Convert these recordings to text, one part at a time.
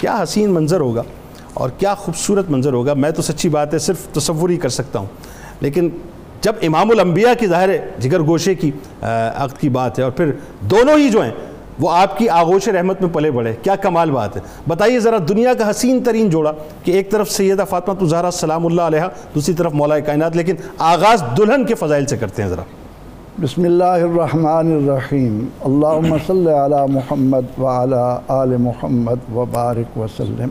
کیا حسین منظر ہوگا اور کیا خوبصورت منظر ہوگا؟ میں تو سچی بات ہے، صرف تصور ہی کر سکتا ہوں۔ لیکن جب امام الانبیاء کی ظاہر جگر گوشے کی عقد کی بات ہے اور پھر دونوں ہی جو ہیں، وہ آپ کی آغوش رحمت میں پلے بڑھے کیا کمال بات ہے۔ بتائیے ذرا دنیا کا حسین ترین جوڑا کہ ایک طرف سیدہ فاطمہ تو زہرہ سلام اللہ علیہ دوسری طرف مولا کائنات، لیکن آغاز دلہن کے فضائل سے کرتے ہیں ذرا۔ بسم اللہ الرحمن الرحیم. اللہم صلی علی محمد وعلی آل محمد وبارک وسلم.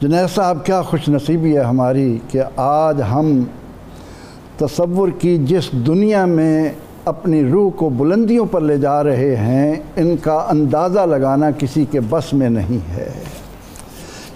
جنید صاحب، کیا خوش نصیبی ہے ہماری کہ آج ہم تصور کی جس دنیا میں اپنی روح کو بلندیوں پر لے جا رہے ہیں، ان کا اندازہ لگانا کسی کے بس میں نہیں ہے۔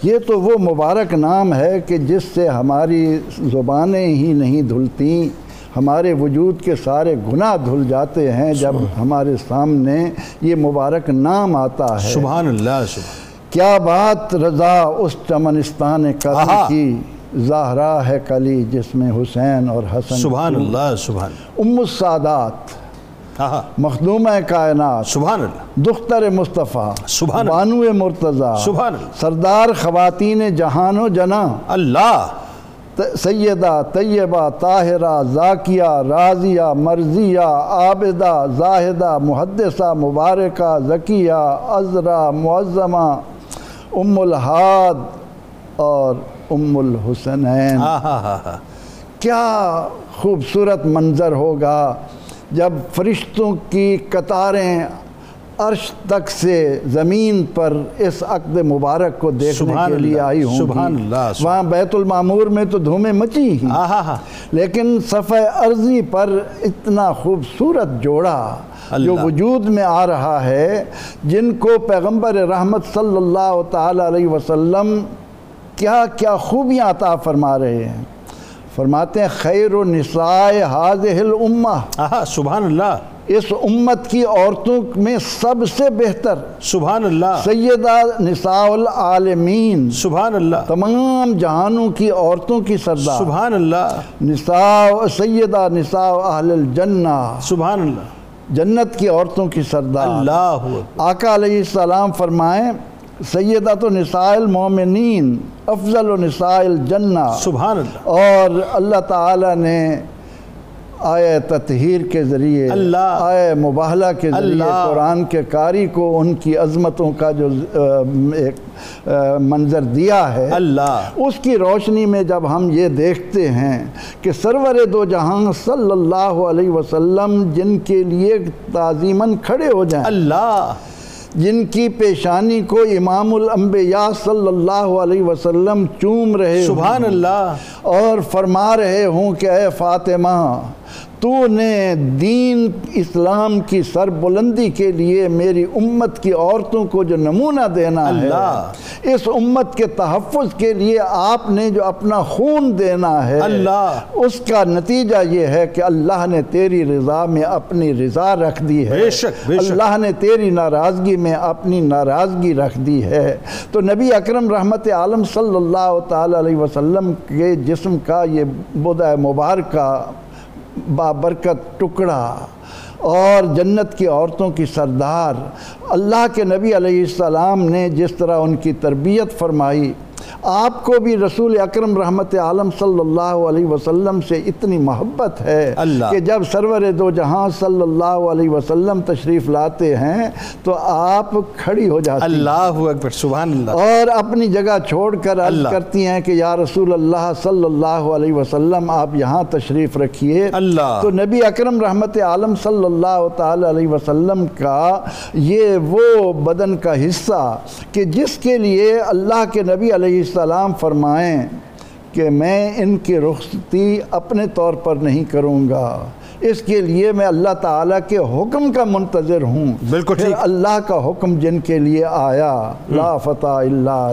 یہ تو وہ مبارک نام ہے کہ جس سے ہماری زبانیں ہی نہیں دھلتیں ہمارے وجود کے سارے گناہ دھل جاتے ہیں جب ہمارے سامنے یہ مبارک نام آتا ہے۔ سبحان اللہ سبحان کیا بات رضا اس چمنستان قدر کی زہرا ہے کلی جس میں حسین اور حسن سبحان اللہ سبحان ام السادات مخدومہ کائنات سبحان اللہ۔ دختر مصطفیٰ سبحان بانو مرتضی سبحان اللہ۔ سردار خواتین جہان و جنا۔ اللہ۔ سیدہ طیبہ طاہرہ ذاکیہ راضیہ مرضیہ عابدہ زاہدہ محدثہ مبارکہ ذکیہ عذرہ معظمہ ام الحاد اور ام الحسنین کیا خوبصورت منظر ہوگا جب فرشتوں کی قطاریں عرش تک سے زمین پر اس عقد مبارک کو دیکھنے کے لیے آئی ہوں سبحان اللہ، وہاں بیت المعمور میں تو دھومیں مچی ہی۔ ہاں ہاں ہاں۔ لیکن صفحہ عرضی پر اتنا خوبصورت جوڑا جو وجود میں آ رہا ہے جن کو پیغمبر رحمت صلی اللہ تعالی علیہ وسلم کیا کیا خوبیاں عطا فرما رہے ہیں۔ فرماتے ہیں خیر و نسائے حاضح الامہ سبحان اللہ۔ اس امت کی عورتوں میں سب سے بہتر سبحان اللہ۔ سیدہ نساء العالمین۔ سبحان اللہ۔ تمام جہانوں کی عورتوں کی سردار۔ سبحان اللہ۔ نساء سیدہ نساء اہل الجنہ۔ سبحان اللہ۔ جنت کی عورتوں کی سردار۔ اللہ آقا علیہ السلام فرمائیں سیدہ تو نساء المومنین افضل و نساء الجنہ۔ سبحان اللہ۔ اور اللہ تعالیٰ نے آئے تطہیر کے ذریعے اللہ آئے مباہلہ کے ذریعے قرآن کے قاری کو ان کی عظمتوں کا جو ایک منظر دیا ہے۔ اللہ۔ اس کی روشنی میں جب ہم یہ دیکھتے ہیں کہ سرور دو جہاں صلی اللہ علیہ وسلم جن کے لیے تعظیماً کھڑے ہو جائیں اللہ۔ جن کی پیشانی کو امام الانبیاء صلی اللہ علیہ وسلم چوم رہے ہوں سبحان اللہ۔ اور فرما رہے ہوں کہ اے فاطمہ تو نے دین اسلام کی سر بلندی کے لیے میری امت کی عورتوں کو جو نمونہ دینا اللہ۔ ہے اس امت کے تحفظ کے لیے آپ نے جو اپنا خون دینا ہے اللہ۔ اس کا نتیجہ یہ ہے کہ اللہ نے تیری رضا میں اپنی رضا رکھ دی ہے۔ بے شک بے شک۔ اللہ نے تیری ناراضگی میں اپنی ناراضگی رکھ دی ہے۔ تو نبی اکرم رحمت عالم صلی اللہ تعالی علیہ وسلم کے جسم کا یہ بدہ مبارکہ بابرکت ٹکڑا اور جنت کی عورتوں کی سردار اللہ کے نبی علیہ السلام نے جس طرح ان کی تربیت فرمائی آپ کو بھی رسول اکرم رحمت عالم صلی اللہ علیہ وسلم سے اتنی محبت ہے اللہ کہ جب سرور دو جہاں صلی اللہ علیہ وسلم تشریف لاتے ہیں تو آپ کھڑی ہو جاتی ہیں۔ اللہ اکبر سبحان اللہ۔ اور اپنی جگہ چھوڑ کر عرض کرتی ہیں کہ یا رسول اللہ صلی اللہ علیہ وسلم آپ یہاں تشریف رکھیے۔ اللہ۔ تو نبی اکرم رحمت عالم صلی اللہ تعالی علیہ وسلم کا یہ وہ بدن کا حصہ کہ جس کے لیے اللہ کے نبی علیہ السلام فرمائیں کہ میں ان کی رخصتی اپنے طور پر نہیں کروں گا۔ اس کے لیے میں اللہ تعالیٰ کے حکم کا منتظر ہوں۔ بالکل اللہ کا حکم جن کے لیے آیا لا فتح اللہ۔